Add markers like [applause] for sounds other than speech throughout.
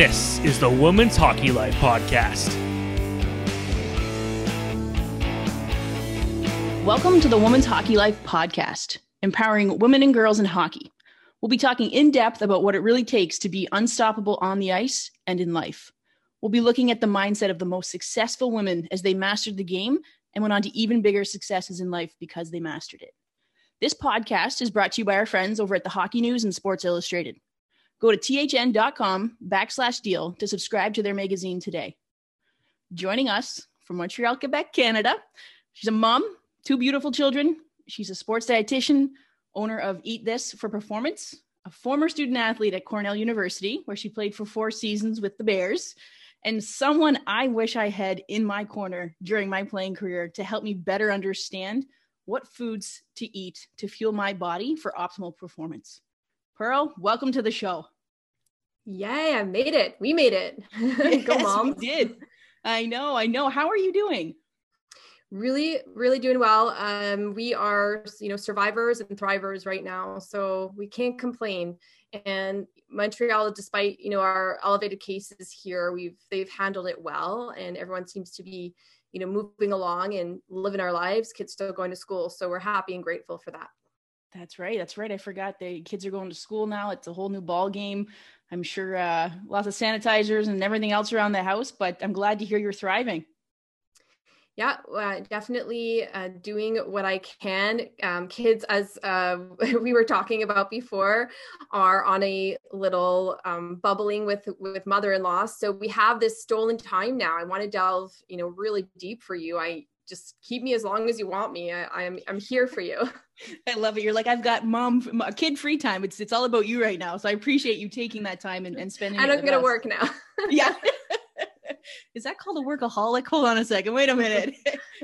This is the Women's Hockey Life Podcast. Welcome to the Women's Hockey Life Podcast, empowering women and girls in hockey. We'll be talking in depth about what it really takes to be unstoppable on the ice and in life. We'll be looking at the mindset of the most successful women as they mastered the game and went on to even bigger successes in life because they mastered it. This podcast is brought to you by our friends over at the Hockey News and Sports Illustrated. Go to thn.com backslash deal to subscribe to their magazine today. Joining us from Montreal, Quebec, Canada, she's a mom, two beautiful children. She's a sports dietitian, owner of Eat This for Performance, a former student athlete at Cornell University, where she played for four seasons with the Bears, and someone I wish I had in my corner during my playing career to help me better understand what foods to eat to fuel my body for optimal performance. Pearle, welcome to the show. Yay, I made it. We made it. [laughs] Go, mom. We did. I know, I know. How are you doing? Really, really doing well. Um, we are, you know, survivors and thrivers right now, so we can't complain. And Montreal, despite you know our elevated cases here, we've they've handled it well, and everyone seems to be, you know, moving along and living our lives. Kids still going to school, so we're happy and grateful for that. That's right. That's right. I forgot the kids are going to school now. It's a whole new ball game. I'm sure uh, lots of sanitizers and everything else around the house, but I'm glad to hear you're thriving. Yeah, uh, definitely uh, doing what I can. Um, kids, as uh, [laughs] we were talking about before, are on a little um, bubbling with with mother-in-law. So we have this stolen time now. I want to delve, you know, really deep for you. I just keep me as long as you want me. I, am I'm, I'm here for you. [laughs] I love it. You're like I've got mom, kid free time. It's it's all about you right now. So I appreciate you taking that time and, and spending. And I'm gonna work now. [laughs] yeah. [laughs] Is that called a workaholic? Hold on a second. Wait a minute.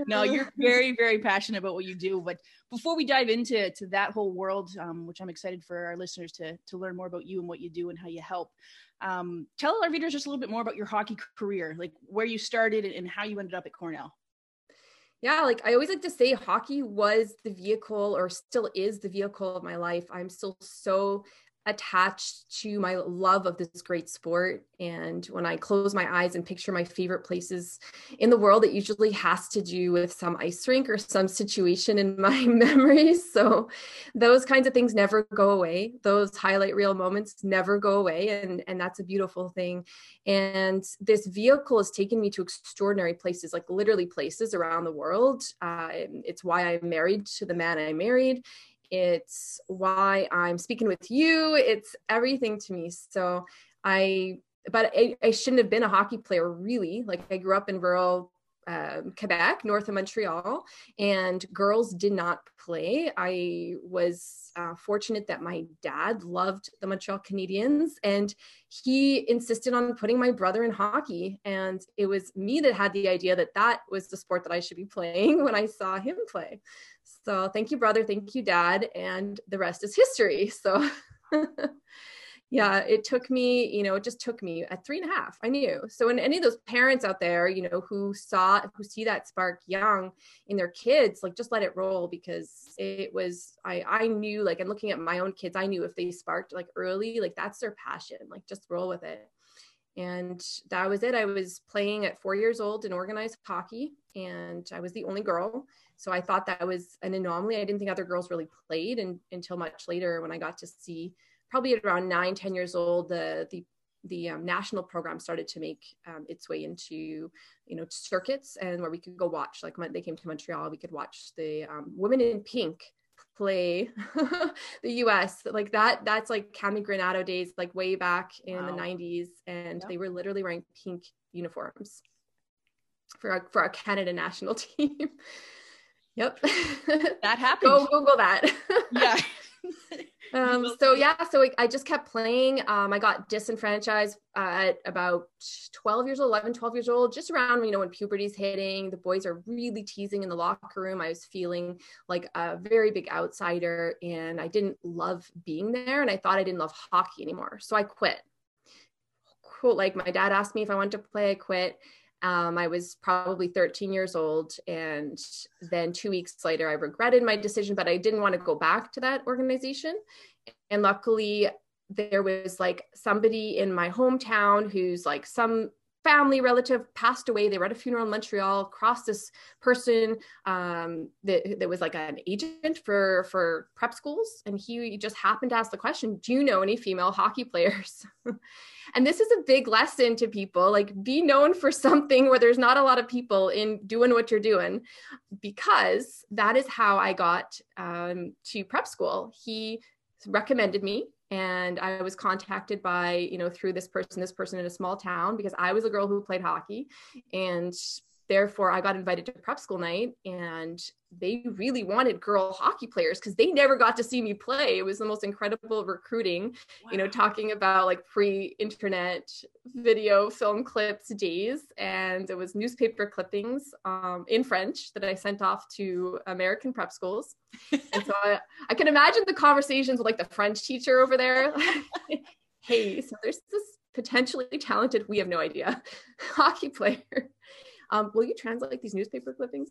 no, you're very, very passionate about what you do. But before we dive into to that whole world, um, which I'm excited for our listeners to to learn more about you and what you do and how you help, um, tell our readers just a little bit more about your hockey career, like where you started and how you ended up at Cornell yeah, like I always like to say, hockey was the vehicle or still is the vehicle of my life. I'm still so attached to my love of this great sport. And when I close my eyes and picture my favorite places in the world, it usually has to do with some ice rink or some situation in my [laughs] memories. So those kinds of things never go away. Those highlight reel moments never go away. And, and that's a beautiful thing. And this vehicle has taken me to extraordinary places, like literally places around the world. Uh, it's why I'm married to the man I married it's why I'm speaking with you. It's everything to me. So I, but I, I shouldn't have been a hockey player really. Like I grew up in rural um, Quebec, north of Montreal, and girls did not play. I was uh, fortunate that my dad loved the Montreal Canadiens, and he insisted on putting my brother in hockey. And it was me that had the idea that that was the sport that I should be playing [laughs] when I saw him play. So thank you, brother. Thank you, dad. And the rest is history. [laughs] So yeah, it took me, you know, it just took me at three and a half. I knew. So when any of those parents out there, you know, who saw, who see that spark young in their kids, like just let it roll because it was, I, I knew like, and looking at my own kids, I knew if they sparked like early, like that's their passion, like just roll with it. And that was it. I was playing at four years old in organized hockey and I was the only girl. So I thought that was an anomaly. I didn't think other girls really played and, until much later when I got to see probably around nine, 10 years old, the, the, the um, national program started to make um, its way into, you know, circuits and where we could go watch, like when they came to Montreal, we could watch the um, women in pink play [laughs] the US like that that's like Cammi Granato days like way back in wow. the 90s and they were literally wearing pink uniforms for our, for our Canada national [laughs] team Yep. That [laughs] happened. Go Google that. yeah. [laughs] um, so yeah, so I just kept playing. Um, I got disenfranchised uh, at about 12 years old, 11, 12 years old, just around, you know, when puberty's hitting, the boys are really teasing in the locker room. I was feeling like a very big outsider and I didn't love being there. And I thought I didn't love hockey anymore. So I quit. Cool. Like my dad asked me if I wanted to play, I quit. Um, I was probably 13 years old. And then two weeks later, I regretted my decision, but I didn't want to go back to that organization. And luckily, there was like somebody in my hometown who's like some family relative passed away. They were at a funeral in Montreal. Crossed this person um, that, that was like an agent for for prep schools, and he just happened to ask the question, "Do you know any female hockey players?" [laughs] and this is a big lesson to people. Like, be known for something where there's not a lot of people in doing what you're doing, because that is how I got um, to prep school. He recommended me and i was contacted by you know through this person this person in a small town because i was a girl who played hockey. And therefore I got invited to prep school night and they really wanted girl hockey players because they never got to see me play. It was the most incredible recruiting, wow. you know, talking about like pre-internet video film clips days. And it was newspaper clippings um, in French that I sent off to American prep schools. and so I, I can imagine the conversations with like the French teacher over there. [laughs] hey, so there's this potentially talented, we have no idea, [laughs] hockey player um, will you translate these newspaper clippings?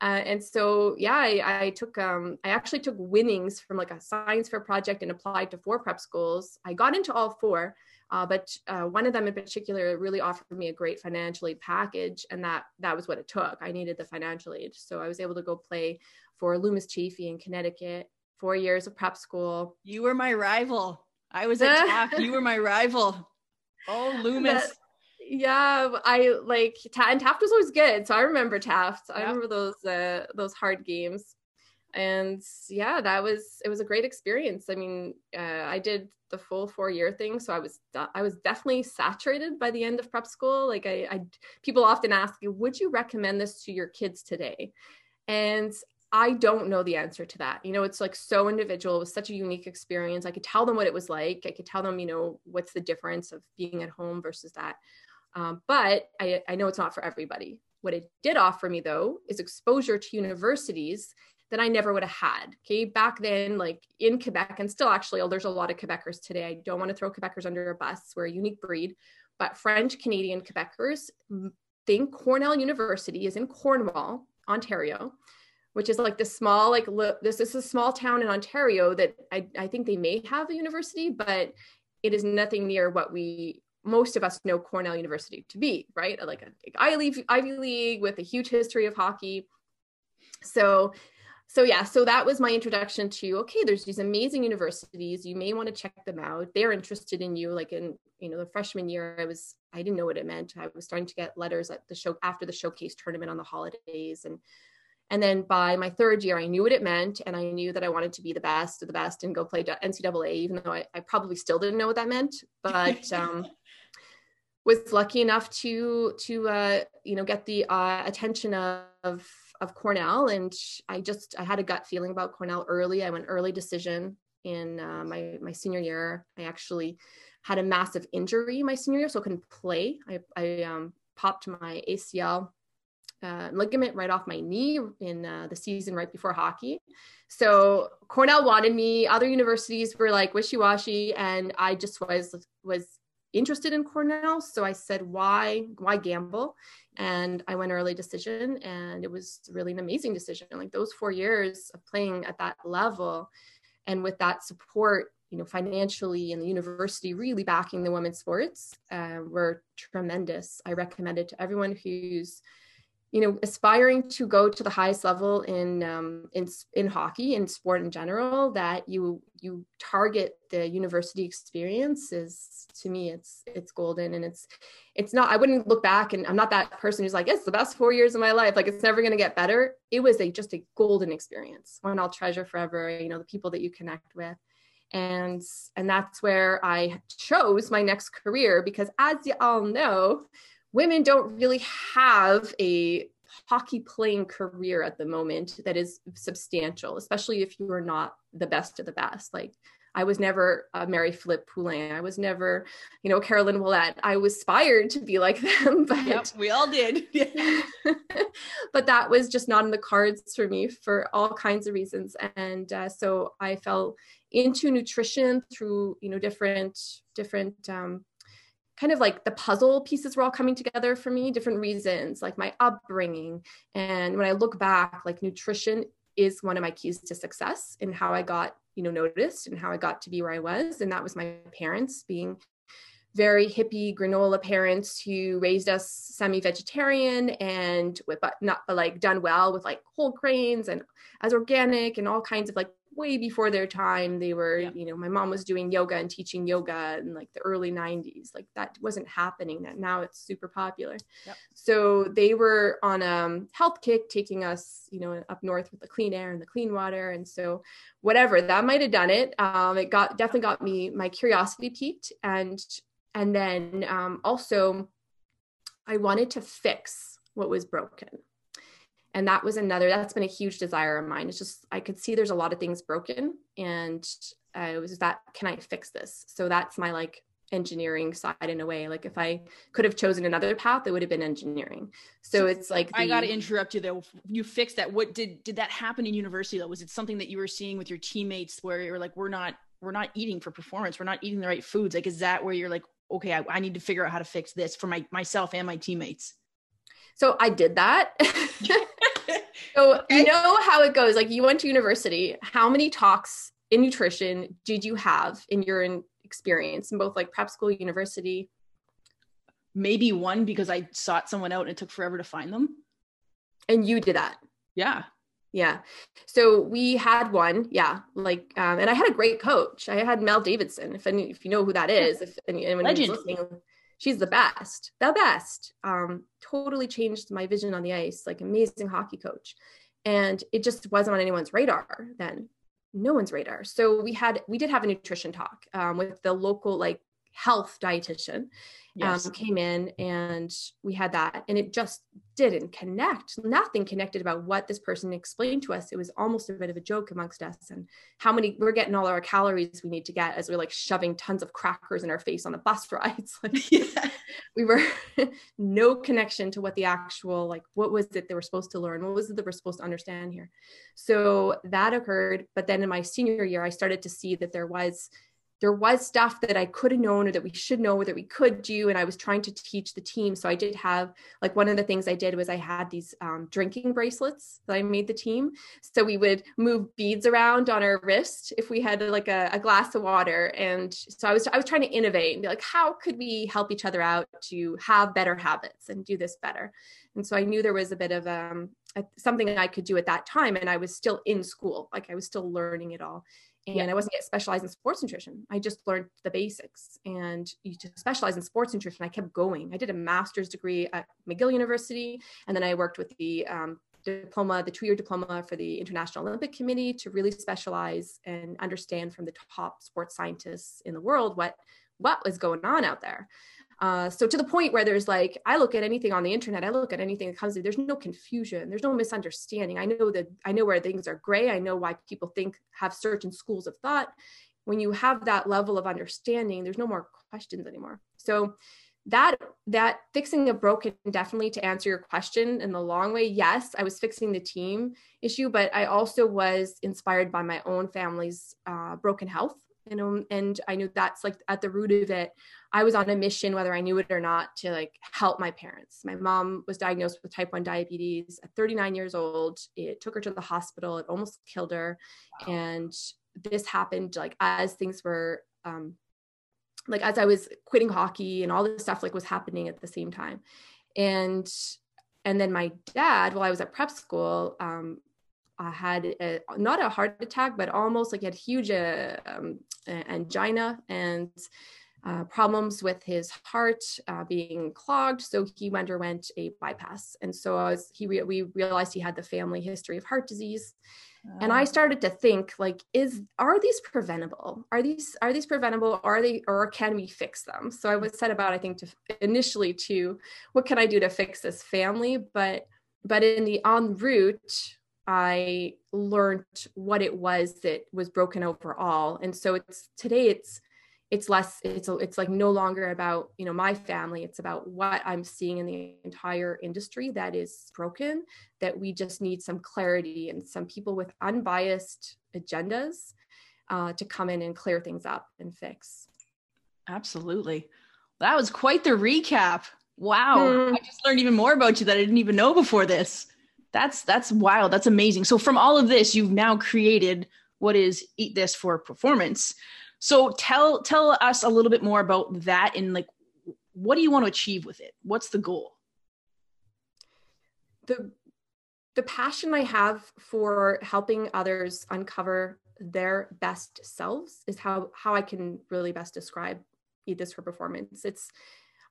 Uh, and so, yeah, I, I took, um, I actually took winnings from like a science fair project and applied to four prep schools. I got into all four, uh, but uh, one of them in particular really offered me a great financial aid package, and that that was what it took. I needed the financial aid, so I was able to go play for Loomis Chaffee in Connecticut. Four years of prep school. You were my rival. I was at [laughs] Taft. you were my rival. Oh, Loomis. That, yeah i like and taft was always good so i remember taft i remember those uh those hard games and yeah that was it was a great experience i mean uh, i did the full four year thing so i was i was definitely saturated by the end of prep school like I, I people often ask would you recommend this to your kids today and I don't know the answer to that. You know, it's like so individual. It was such a unique experience. I could tell them what it was like. I could tell them, you know, what's the difference of being at home versus that. Um, but I, I know it's not for everybody. What it did offer me though is exposure to universities that I never would have had. Okay. Back then, like in Quebec, and still actually, oh, there's a lot of Quebecers today. I don't want to throw Quebecers under a bus. We're a unique breed, but French Canadian Quebecers think Cornell University is in Cornwall, Ontario, which is like the small, like this is a small town in Ontario that I, I think they may have a university, but it is nothing near what we most of us know Cornell University to be, right? Like an Ivy, Ivy League with a huge history of hockey. So, so yeah, so that was my introduction to okay, there's these amazing universities. You may want to check them out. They're interested in you. Like in you know the freshman year, I was I didn't know what it meant. I was starting to get letters at the show after the showcase tournament on the holidays and and then by my third year, I knew what it meant, and I knew that I wanted to be the best of the best and go play NCAA, even though I, I probably still didn't know what that meant. But um, [laughs] was lucky enough to to uh, you know get the uh, attention of of Cornell, and I just I had a gut feeling about Cornell early. I went early decision in uh, my my senior year. I actually had a massive injury my senior year, so I couldn't play. I I um, popped my ACL uh, ligament right off my knee in uh, the season right before hockey. So Cornell wanted me. Other universities were like wishy washy, and I just was was interested in Cornell. So I said, why why gamble? And I went early decision, and it was really an amazing decision. Like those four years of playing at that level, and with that support you know financially and the university really backing the women's sports uh, were tremendous i recommend it to everyone who's you know aspiring to go to the highest level in um, in in hockey and sport in general that you you target the university experience is to me it's it's golden. And it's it's not i wouldn't look back and i'm not that person who's like it's the best four years of my life. Like it's never going to get better. It was a just a golden experience one i'll treasure forever you know the people that you connect with. And and that's where i chose my next career because as you all know women don't really have a hockey playing career at the moment that is substantial, especially if you are not the best of the best. Like I was never uh, Marie-Philip Poulin. I was never, you know, Caroline Ouellette. I was aspired to be like them, [laughs] but yep, we all did. [laughs] but that was just not in the cards for me for all kinds of reasons. And uh, so I fell into nutrition through, you know, different different um, kind of like the puzzle pieces were all coming together for me, different reasons, like my upbringing. And when I look back, like nutrition is one of my keys to success and how I got you know noticed and how i got to be where i was and that was my parents being very hippie granola parents who raised us semi-vegetarian and with but not but like done well with like whole grains and as organic and all kinds of like way before their time they were yeah. you know my mom was doing yoga and teaching yoga in like the early 90s like that wasn't happening that now it's super popular. Yep. so they were on a um, health kick taking us you know up north with the clean air and the clean water. And so whatever that might have done it. Um, it got definitely got me my curiosity peaked. And and then um, also i wanted to fix what was broken and that was another that's been a huge desire of mine. It's just i could see there's a lot of things broken and uh, it was that can i fix this? So that's my like engineering side in a way. Like if i could have chosen another path it would have been engineering. So it's like the, i got to interrupt you though. You fixed that. What did did that happen in university though? Was it something that you were seeing with your teammates where you're like we're not we're not eating for performance. We're not eating the right foods. Like is that where you're like okay i, I need to figure out how to fix this for my myself and my teammates so i did that [laughs] so you know how it goes. Like you went to university. How many talks in nutrition did you have in your experience in both like prep school, university? Maybe one because I sought someone out and it took forever to find them. And you did that. Yeah. Yeah. So we had one, yeah, like, um, and I had a great coach. I had Mel Davidson. If any, if you know who that is, if anyone Legend. listening, she's the best, the best. Um, totally changed my vision on the ice, like amazing hockey coach. And it just wasn't on anyone's radar then, no one's radar. So we had, we did have a nutrition talk um, with the local like health dietitian yes. um, came in and we had that and it just didn't connect nothing connected about what this person explained to us it was almost a bit of a joke amongst us and how many we're getting all our calories we need to get as we're like shoving tons of crackers in our face on the bus [laughs] rides like [laughs] yeah. we were [laughs] no connection to what the actual like what was it they were supposed to learn what was it they were supposed to understand here so that occurred but then in my senior year i started to see that there was there was stuff that I could have known or that we should know or that we could do. And I was trying to teach the team. So I did have, like, one of the things I did was I had these um, drinking bracelets that I made the team. So we would move beads around on our wrist if we had like a, a glass of water. And so I was, I was trying to innovate and be like, how could we help each other out to have better habits and do this better? And so I knew there was a bit of um, something I could do at that time. And I was still in school, like I was still learning it all and yeah. I wasn't get specialized in sports nutrition. I just learned the basics. And to specialize in sports nutrition, I kept going. I did a master's degree at McGill University, and then I worked with the um, diploma, the two-year diploma for the International Olympic Committee to really specialize and understand from the top sports scientists in the world what what was going on out there. Uh, so to the point where there's like, I look at anything on the internet, I look at anything that comes, there's no confusion, there's no misunderstanding. I know that I know where things are gray. I know why people think have certain schools of thought. When you have that level of understanding, there's no more questions anymore. So that that fixing a broken definitely to answer your question in the long way yes i was fixing the team issue but i also was inspired by my own family's uh, broken health you know and i knew that's like at the root of it. I was on a mission whether i knew it or not to like help my parents. My mom was diagnosed with type 1 diabetes at 39 years old. It took her to the hospital. It almost killed her. Wow. and this happened like as things were um like as i was quitting hockey and all this stuff like was happening at the same time. And and then my dad while i was at prep school um uh, had a, not a heart attack, but almost like he had huge uh, um, angina. And uh, problems with his heart uh, being clogged. So he underwent a bypass. And so as he re- we realized he had the family history of heart disease. And I oh. started to think like, is are these preventable? Are these are these preventable? Are they or can we fix them? So I was set about I think to initially to what can I do to fix this family? But but in the en route, I learned what it was that was broken overall. And so it's today it's it's less it's it's like no longer about you know my family it's about what i'm seeing in the entire industry that is broken that we just need some clarity and some people with unbiased agendas uh, to come in and clear things up and fix absolutely that was quite the recap wow mm. i just learned even more about you that i didn't even know before this that's that's wild. That's amazing. So from all of this, you've now created what is eat this for performance. So tell tell us a little bit more about that and like what do you want to achieve with it? What's the goal? The the passion I have for helping others uncover their best selves is how how I can really best describe eat this for performance. It's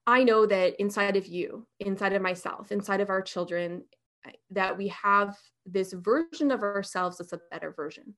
I know that inside of you, inside of myself, inside of our children, that we have this version of ourselves that's a better version.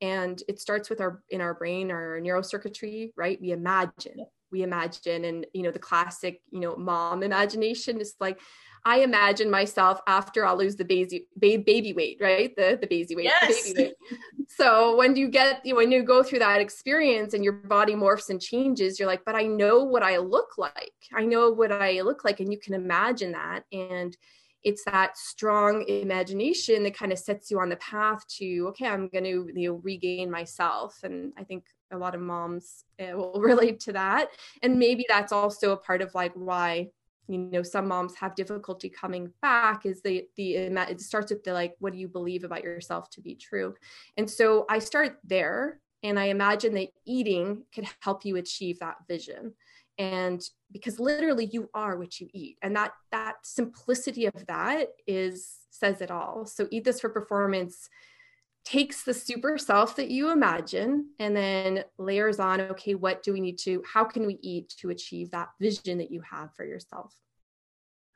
And it starts with our in our brain, our neurocircuitry, right? We imagine, we imagine, and you know, the classic, you know, mom imagination is like, I imagine myself after I'll lose the baby baby weight, right? The the baby weight, yes. the baby weight. So when you get you know when you go through that experience and your body morphs and changes, you're like, but I know what I look like. I know what I look like, and you can imagine that. And it's that strong imagination that kind of sets you on the path to okay, I'm going to you know regain myself. And I think a lot of moms uh, [laughs] will relate to that. And maybe that's also a part of like why you know some moms have difficulty coming back is the the it starts with the like what do you believe about yourself to be true and so i start there and i imagine that eating could help you achieve that vision. And because literally you are what you eat. And that that simplicity of that is says it all. So eat this for performance takes the super self that you imagine and then layers on okay what do we need to how can we eat to achieve that vision that you have for yourself?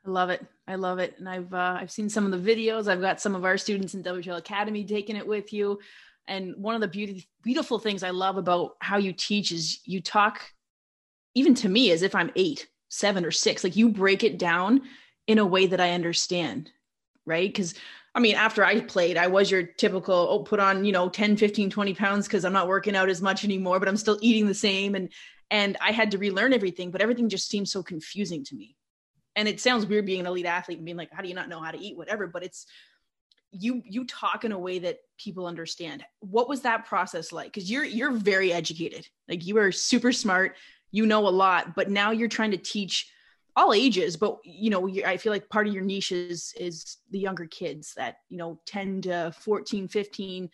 I love it. I love it. And i've uh, i've seen some of the videos. I've got some of our students in whl academy taking it with you and one of the beauty, beautiful things i love about how you teach is you talk even to me as if i'm eight seven or six like you break it down in a way that i understand right because I mean, after I played, I was your typical, oh, put on, you know, 10, 15, 20 pounds because I'm not working out as much anymore, but I'm still eating the same. And and I had to relearn everything, but everything just seems so confusing to me. And it sounds weird being an elite athlete and being like, how do you not know how to eat, whatever? But it's you you talk in a way that people understand. What was that process like? Because you're you're very educated. Like you are super smart, you know a lot, but now you're trying to teach all ages but you know i feel like part of your niche is is the younger kids that you know 10 to 14 15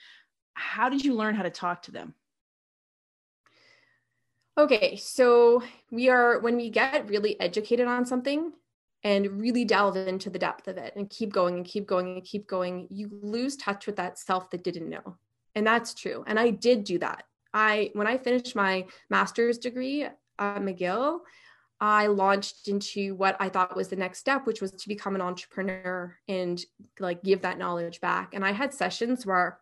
how did you learn how to talk to them okay so we are when we get really educated on something and really delve into the depth of it and keep going and keep going and keep going. You lose touch with that self that didn't know. And that's true. And i did do that. I when i finished my master's degree at mcgill I launched into what I thought was the next step, which was to become an entrepreneur and like give that knowledge back. And I had sessions where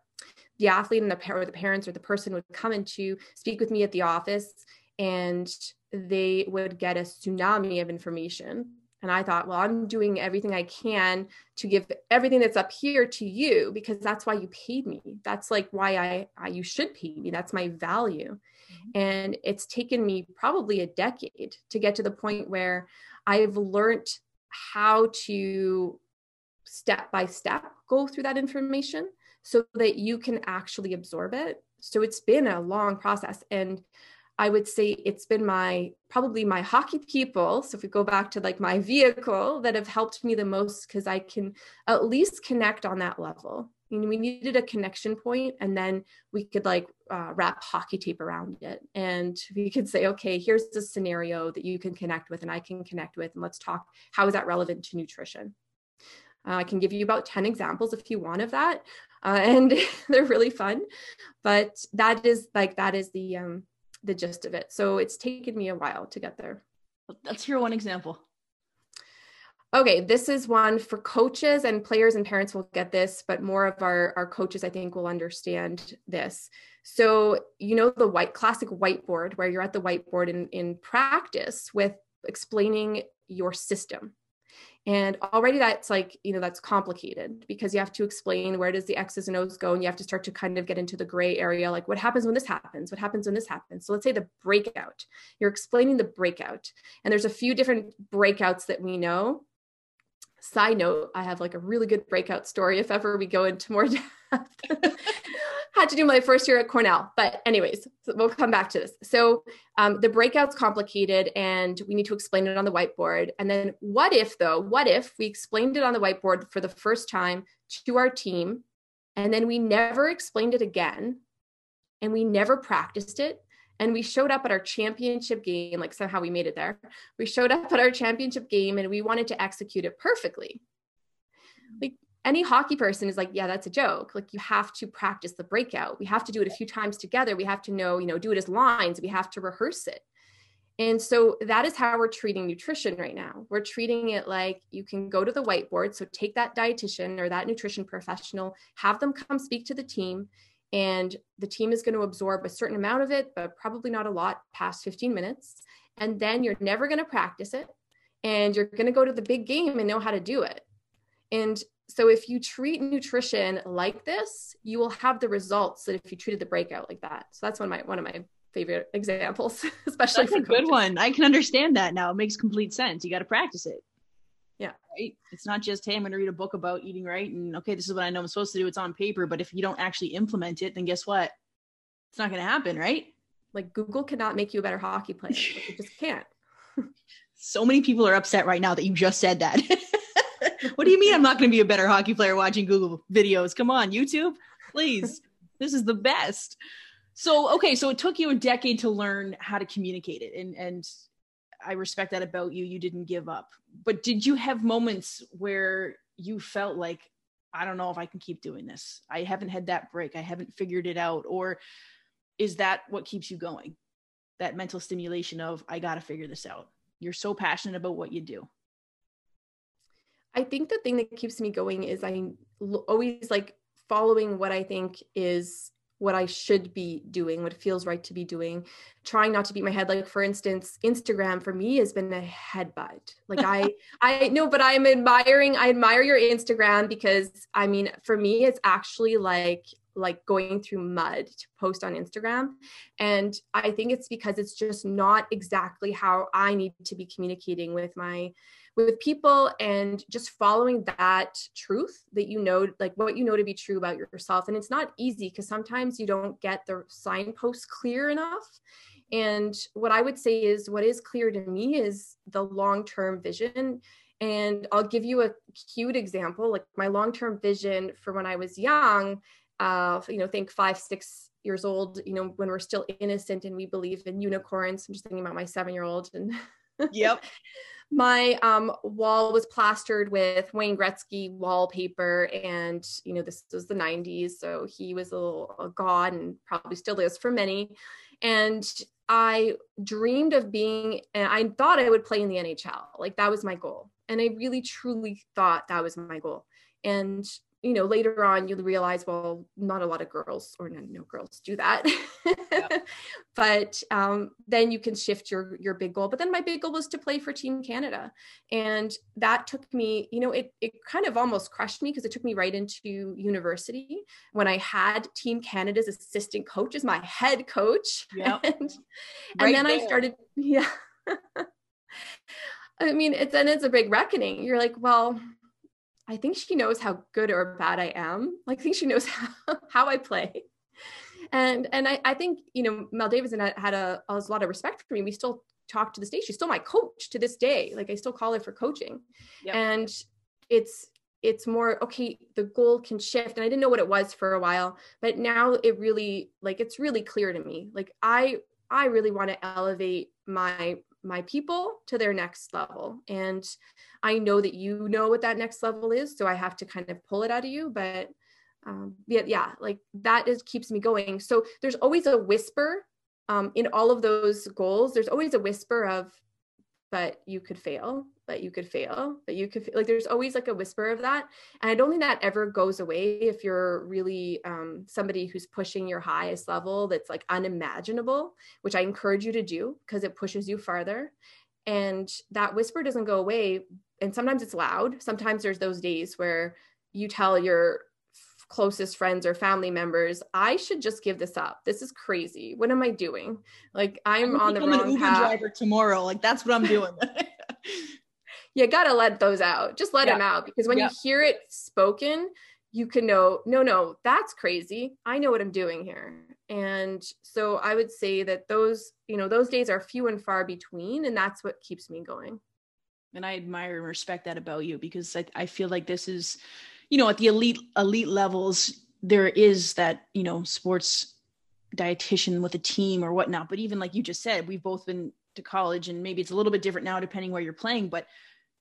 the athlete and the, or the parents or the person would come in to speak with me at the office and they would get a tsunami of information and I thought, well, I'm doing everything I can to give everything that's up here to you because that's why you paid me. That's like why I, I you should pay me. That's my value. Mm-hmm. And it's taken me probably a decade to get to the point where I've learned how to step by step go through that information so that you can actually absorb it. So it's been a long process. And I would say it's been my probably my hockey people. So if we go back to like my vehicle that have helped me the most because I can at least connect on that level. You know, we needed a connection point, and then we could like uh, wrap hockey tape around it, and we could say, okay, here's the scenario that you can connect with, and I can connect with, and let's talk. How is that relevant to nutrition? Uh, I can give you about 10 examples if you want of that. Uh, [laughs] and they're really fun. But that is like, that is the, um, the gist of it. So it's taken me a while to get there. Let's hear one example. Okay, this is one for coaches and players and parents will get this, but more of our, our coaches, I think, will understand this. So, you know, the white classic whiteboard where you're at the whiteboard in, in practice with explaining your system and already that's like you know that's complicated because you have to explain where does the x's and o's go and you have to start to kind of get into the gray area like what happens when this happens? What happens when this happens? So let's say the breakout you're explaining the breakout and there's a few different breakouts that we know. Side note i have like a really good breakout story if ever we go into more [laughs] depth had to do my first year at Cornell. But, anyways, we'll come back to this. So, um, the breakout's complicated and we need to explain it on the whiteboard. And then, what if, though, what if we explained it on the whiteboard for the first time to our team and then we never explained it again? and we never practiced it and we showed up at our championship game like somehow we made it there we showed up at our championship game and we wanted to execute it perfectly any hockey person is like yeah that's a joke like you have to practice the breakout we have to do it a few times together we have to know you know do it as lines we have to rehearse it and so that is how we're treating nutrition right now. We're treating it like you can go to the whiteboard. So take that dietitian or that nutrition professional, have them come speak to the team, and the team is going to absorb a certain amount of it, but probably not a lot past 15 minutes. And then you're never going to practice it. And you're going to go to the big game and know how to do it. And so if you treat nutrition like this, you will have the results that if you treated the breakout like that. So that's one of my one of my favorite examples, [laughs] especially That's for a good one. I can understand that now. It makes complete sense. You got to practice it. Yeah. Right. It's not just, hey, I'm going to read a book about eating right. And okay, this is what I know I'm supposed to do. It's on paper. But if you don't actually implement it, then guess what? It's not going to happen. Right. Like Google cannot make you a better hockey player. [laughs] Like, it just can't. [laughs] so many people are upset right now that you just said that. What do you mean I'm not going to be a better hockey player watching Google videos? Come on, YouTube, please. this is the best. So okay, so it took you a decade to learn how to communicate it, and and I respect that about you. You didn't give up. But did you have moments where you felt like I don't know if I can keep doing this. I haven't had that break. I haven't figured it out. Or is that what keeps you going? That mental stimulation of I got to figure this out. You're so passionate about what you do. I think the thing that keeps me going is I'm always like following what I think is what I should be doing, what feels right to be doing, trying not to beat my head. Like for instance, Instagram for me has been a headbutt. Like I, [laughs] I know, but I'm admiring, I admire your Instagram because I mean, for me, it's actually like, like going through mud to post on Instagram. And I think it's because it's just not exactly how I need to be communicating with my with people and just following that truth that you know like what you know to be true about yourself. And it's not easy because sometimes you don't get the signposts clear enough. And what i would say is what is clear to me is the long-term vision. And i'll give you a cute example like my long-term vision for when i was young uh you know think five six years old you know when we're still innocent and we believe in unicorns. I'm just thinking about my seven year old and yep [laughs] my um, wall was plastered with Wayne Gretzky wallpaper, and you know this was the '90s, so he was a, little, a god and probably still is for many. And I dreamed of being, and I thought I would play in the NHL, like that was my goal, and I really truly thought that was my goal. And you know later on you'll realize well not a lot of girls or no, no girls do that yeah. [laughs] but um, then you can shift your your big goal but then my big goal was to play for team canada and that took me you know it, it kind of almost crushed me because it took me right into university when i had team canada's assistant coach as my head coach yep. [laughs] and, and then there. i started [laughs] yeah i mean it's and it's a big reckoning you're like well I think she knows how good or bad I am. Like, I think she knows [laughs] how, how I play. And and I, I think, you know, Mel Davidson had, had a, a lot of respect for me. We still talk to this day. She's still my coach to this day. Like I still call her for coaching. Yep. And it's it's more okay the goal can shift and i didn't know what it was for a while but now it really like it's really clear to me like i i really want to elevate my my people to their next level. And i know that you know what that next level is so i have to kind of pull it out of you but um, yeah yeah like that is keeps me going. So there's always a whisper um, in all of those goals there's always a whisper of but you could fail that you could fail that you could like there's always like a whisper of that and i don't think that ever goes away if you're really um, somebody who's pushing your highest level that's like unimaginable which i encourage you to do because it pushes you farther and that whisper doesn't go away and sometimes it's loud. Sometimes there's those days where you tell your closest friends or family members i should just give this up this is crazy what am i doing like i'm, I'm on the wrong an Uber path. driver tomorrow like that's what i'm doing [laughs] you got to let those out. Just let yeah. them out because when yeah. you hear it spoken, you can know, no, no, that's crazy. I know what I'm doing here. And so I would say that those, you know, those days are few and far between. And that's what keeps me going. And I admire and respect that about you because I, I feel like this is, you know, at the elite, elite levels, there is that, you know, sports dietitian with a team or whatnot. But even like you just said, we've both been to college and maybe it's a little bit different now depending where you're playing, but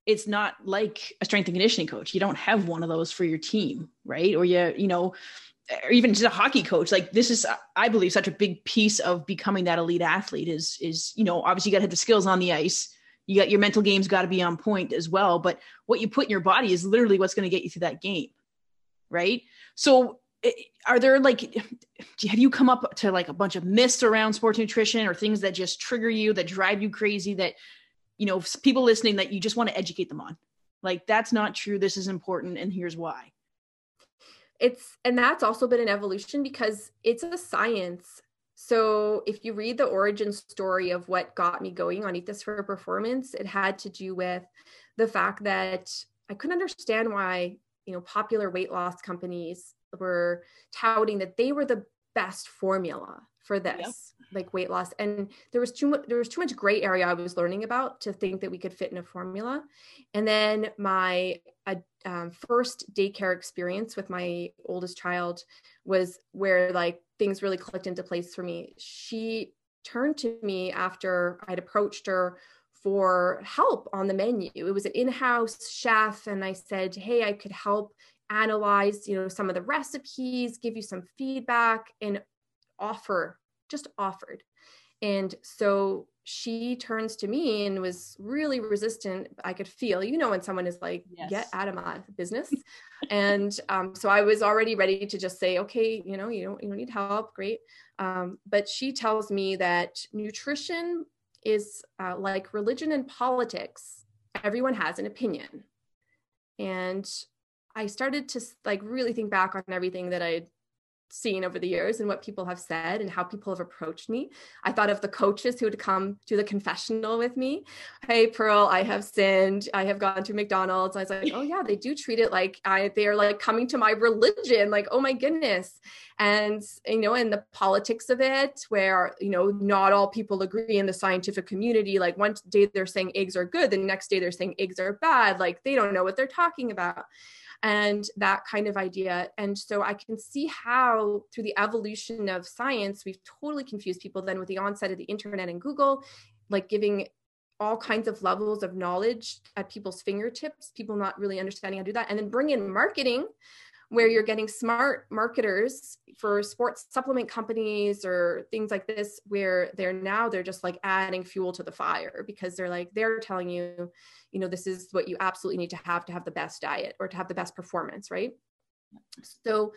it's not like a strength and conditioning coach. You don't have one of those for your team, right? Or you, you know, or even just a hockey coach. Like this is, I believe, such a big piece of becoming that elite athlete is, is, you know, obviously you got to have the skills on the ice. You got your mental games got to be on point as well. But what you put in your body is literally what's going to get you through that game. Right. So eh, are there like [sighs] have you come up to like a bunch of myths around sports nutrition or things that just trigger you that drive you crazy that you know people listening that you just want to educate them on like that's not true this is important and here's why it's and that's also been an evolution because it's a science so if you read the origin story of what got me going on eat this for performance it had to do with the fact that i couldn't understand why you know popular weight loss companies were touting that they were the best formula for this like weight loss. And there was too much there was too much gray area i was learning about to think that we could fit in a formula. And then my uh, um, first daycare experience with my oldest child was where like things really clicked into place for me. She turned to me after i'd approached her for help on the menu. It was an in-house chef and i said hey i could help analyze you know some of the recipes give you some feedback and offer just offered. And so she turns to me and was really resistant. I could feel you know when someone is like yes. get out of my business. And um, so i was already ready to just say okay you know you don't you don't need help great. Um, but she tells me that nutrition is uh, like religion and politics everyone has an opinion. And I started to like really think back on everything that I'd seen over the years and what people have said and how people have approached me. I thought of the coaches who would come to the confessional with me. Hey, Pearle, I have sinned. I have gone to McDonald's. I was like, oh yeah, they do treat it like I they're like coming to my religion. Like, oh my goodness. And you know, and the politics of it, where you know, not all people agree in the scientific community. Like one day they're saying eggs are good, the next day they're saying eggs are bad. Like they don't know what they're talking about and that kind of idea. And so I can see how, through the evolution of science, we've totally confused people then with the onset of the internet and Google, like giving all kinds of levels of knowledge at people's fingertips, people not really understanding how to do that. And then bring in marketing, where you're getting smart marketers for sports supplement companies or things like this where they're now they're just like adding fuel to the fire because they're like they're telling you you know this is what you absolutely need to have to have the best diet or to have the best performance right? So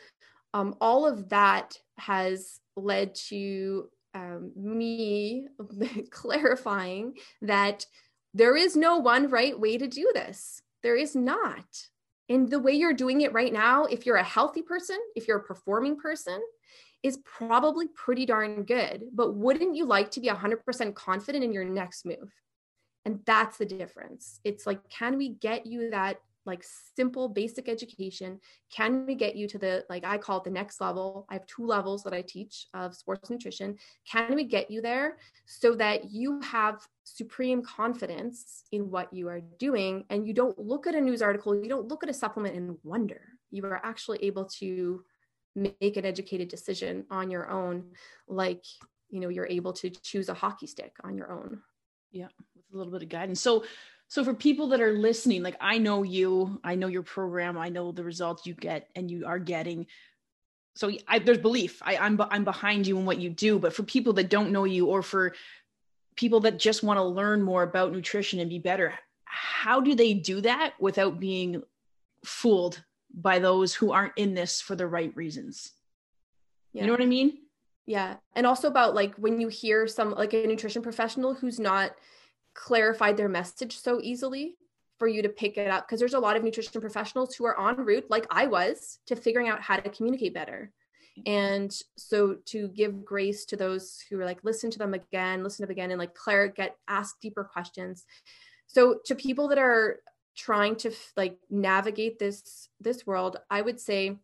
um, all of that has led to um, me [laughs] clarifying that there is no one right way to do this. There is not and the way you're doing it right now, if you're a healthy person, if you're a performing person, is probably pretty darn good. But wouldn't you like to be 100% confident in your next move? And that's the difference. It's like, can we get you that like simple basic education can we get you to the like i call it the next level. I have two levels that i teach of sports nutrition. Can we get you there so that you have supreme confidence in what you are doing and you don't look at a news article you don't look at a supplement and wonder? You are actually able to make an educated decision on your own like you know you're able to choose a hockey stick on your own. Yeah with a little bit of guidance. So so for people that are listening, like I know you, I know your program, I know the results you get and you are getting. So I, there's belief. I, I'm I'm behind you in what you do. But for people that don't know you, or for people that just want to learn more about nutrition and be better, how do they do that without being fooled by those who aren't in this for the right reasons? Yeah. You know what I mean? Yeah. And also about like when you hear some like a nutrition professional who's not clarified their message so easily for you to pick it up because there's a lot of nutrition professionals who are en route like I was to figuring out how to communicate better. And so to give grace to those who are like listen to them again, listen to them again and like clar get ask deeper questions. So to people that are trying to like navigate this this world, I would say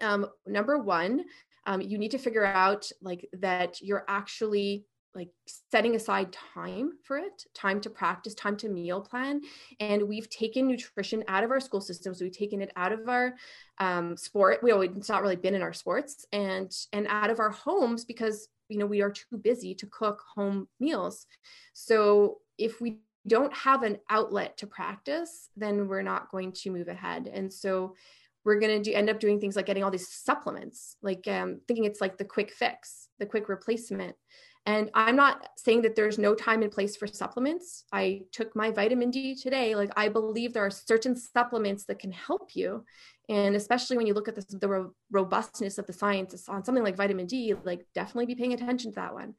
um number 1, um, you need to figure out like that you're actually like setting aside time for it, time to practice, time to meal plan. And we've taken nutrition out of our school systems. We've taken it out of our um, sport. We always, it's not really been in our sports and, and out of our homes because, you know, we are too busy to cook home meals. So if we don't have an outlet to practice, then we're not going to move ahead. And so we're going to do, end up doing things like getting all these supplements, like um, thinking it's like the quick fix, the quick replacement. And I'm not saying that there's no time and place for supplements. I took my vitamin D today. Like, I believe there are certain supplements that can help you. And especially when you look at the ro- robustness of the science on something like vitamin D, like, definitely be paying attention to that one.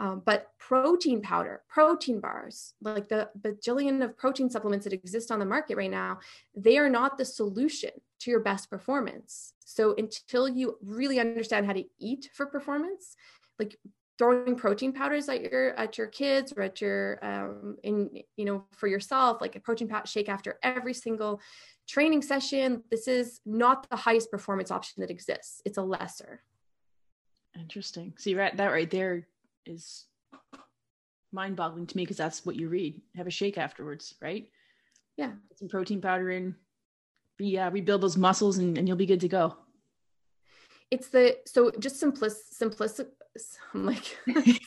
Um, but protein powder, protein bars, like the bajillion of protein supplements that exist on the market right now, they are not the solution to your best performance. So until you really understand how to eat for performance, like throwing protein powders at your at your kids or at your um, in you know for yourself like a protein powder shake after every single training session this is not the highest performance option that exists. It's a lesser. Interesting. See right that right there is mind-boggling to me because that's what you read. Have a shake afterwards right? Yeah. Put some protein powder in. Yeah rebuild those muscles and, and you'll be good to go. It's the so just simplistic simplistic [laughs] I'm like,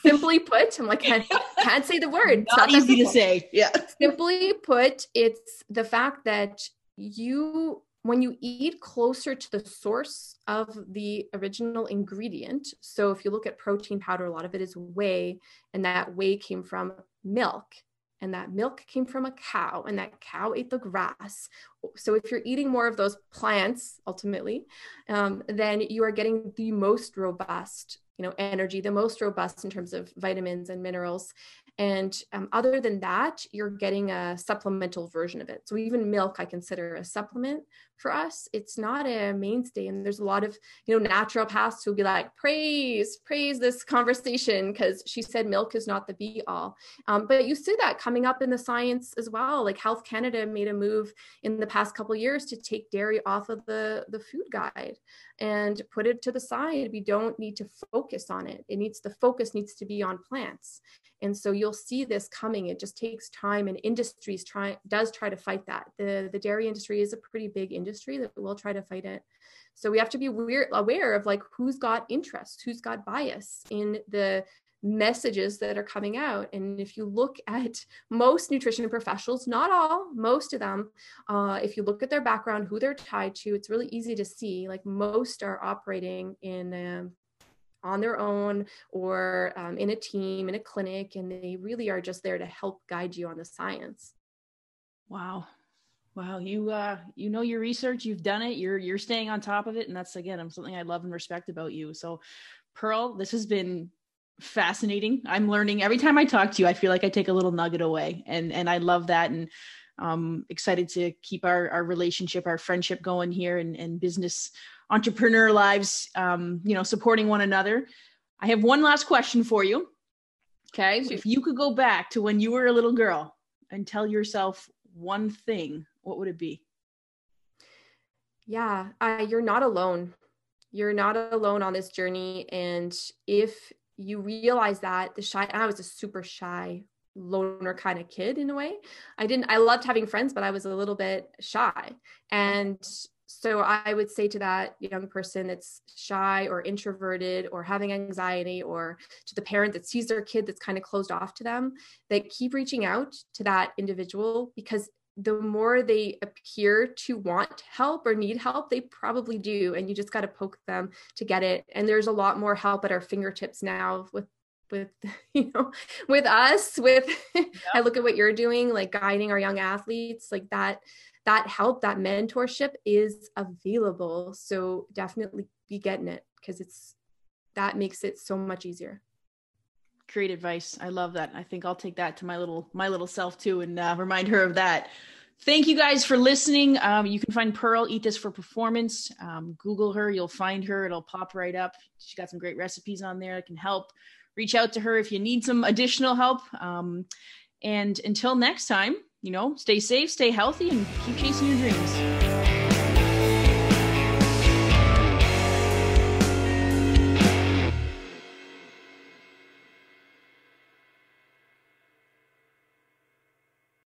simply put, I'm like, I can't say the word. It's [laughs] not, not easy to say. Yeah. [laughs] simply put, it's the fact that you, when you eat closer to the source of the original ingredient, so if you look at protein powder, a lot of it is whey, and that whey came from milk and that milk came from a cow and that cow ate the grass so if you're eating more of those plants ultimately um, then you are getting the most robust you know energy the most robust in terms of vitamins and minerals and um, other than that you're getting a supplemental version of it. So even milk i consider a supplement for us. It's not a mainstay and there's a lot of you know naturopaths who'll be like praise praise this conversation because she said milk is not the be all um, but you see that coming up in the science as well. Like health canada made a move in the past couple years to take dairy off of the the food guide and put it to the side. We don't need to focus on it. It needs the focus needs to be on plants and so you'll see this coming. It just takes time and industries try does try to fight that. The the dairy industry is a pretty big industry that will try to fight it. So we have to be aware, aware of like who's got interest who's got bias in the messages that are coming out. And if you look at most nutrition professionals not all most of them uh, if you look at their background who they're tied to it's really easy to see like most are operating in um, on their own or um, in a team in a clinic and they really are just there to help guide you on the science. Wow. Wow you uh you know your research you've done it you're you're staying on top of it and that's again something i love and respect about you. So Pearle this has been fascinating. I'm learning. Every time i talk to you i feel like i take a little nugget away and and i love that and um excited to keep our our relationship our friendship going here and and business entrepreneur lives, um, you know, supporting one another. I have one last question for you. Okay. So if you could go back to when you were a little girl and tell yourself one thing, what would it be? Yeah, uh, you're not alone. You're not alone on this journey. And if you realize that the shy, I was a super shy loner kind of kid in a way. I didn't, I loved having friends, but I was a little bit shy. And so I would say to that young person that's shy or introverted or having anxiety, or to the parent that sees their kid that's kind of closed off to them, that keep reaching out to that individual because the more they appear to want help or need help, they probably do. And you just got to poke them to get it. And there's a lot more help at our fingertips now with with [laughs] you know with us with yeah. [laughs] i look at what you're doing like guiding our young athletes like that that help, that mentorship is available. So definitely be getting it because it's that makes it so much easier. Great advice. I love that. I think I'll take that to my little my little self too and uh, remind her of that. Thank you guys for listening. Um, you can find Pearle Eat This for Performance. Um, Google her, you'll find her. It'll pop right up. She got some great recipes on there that can help. Reach out to her if you need some additional help. Um, and until next time, you know, stay safe, stay healthy, and keep chasing your dreams.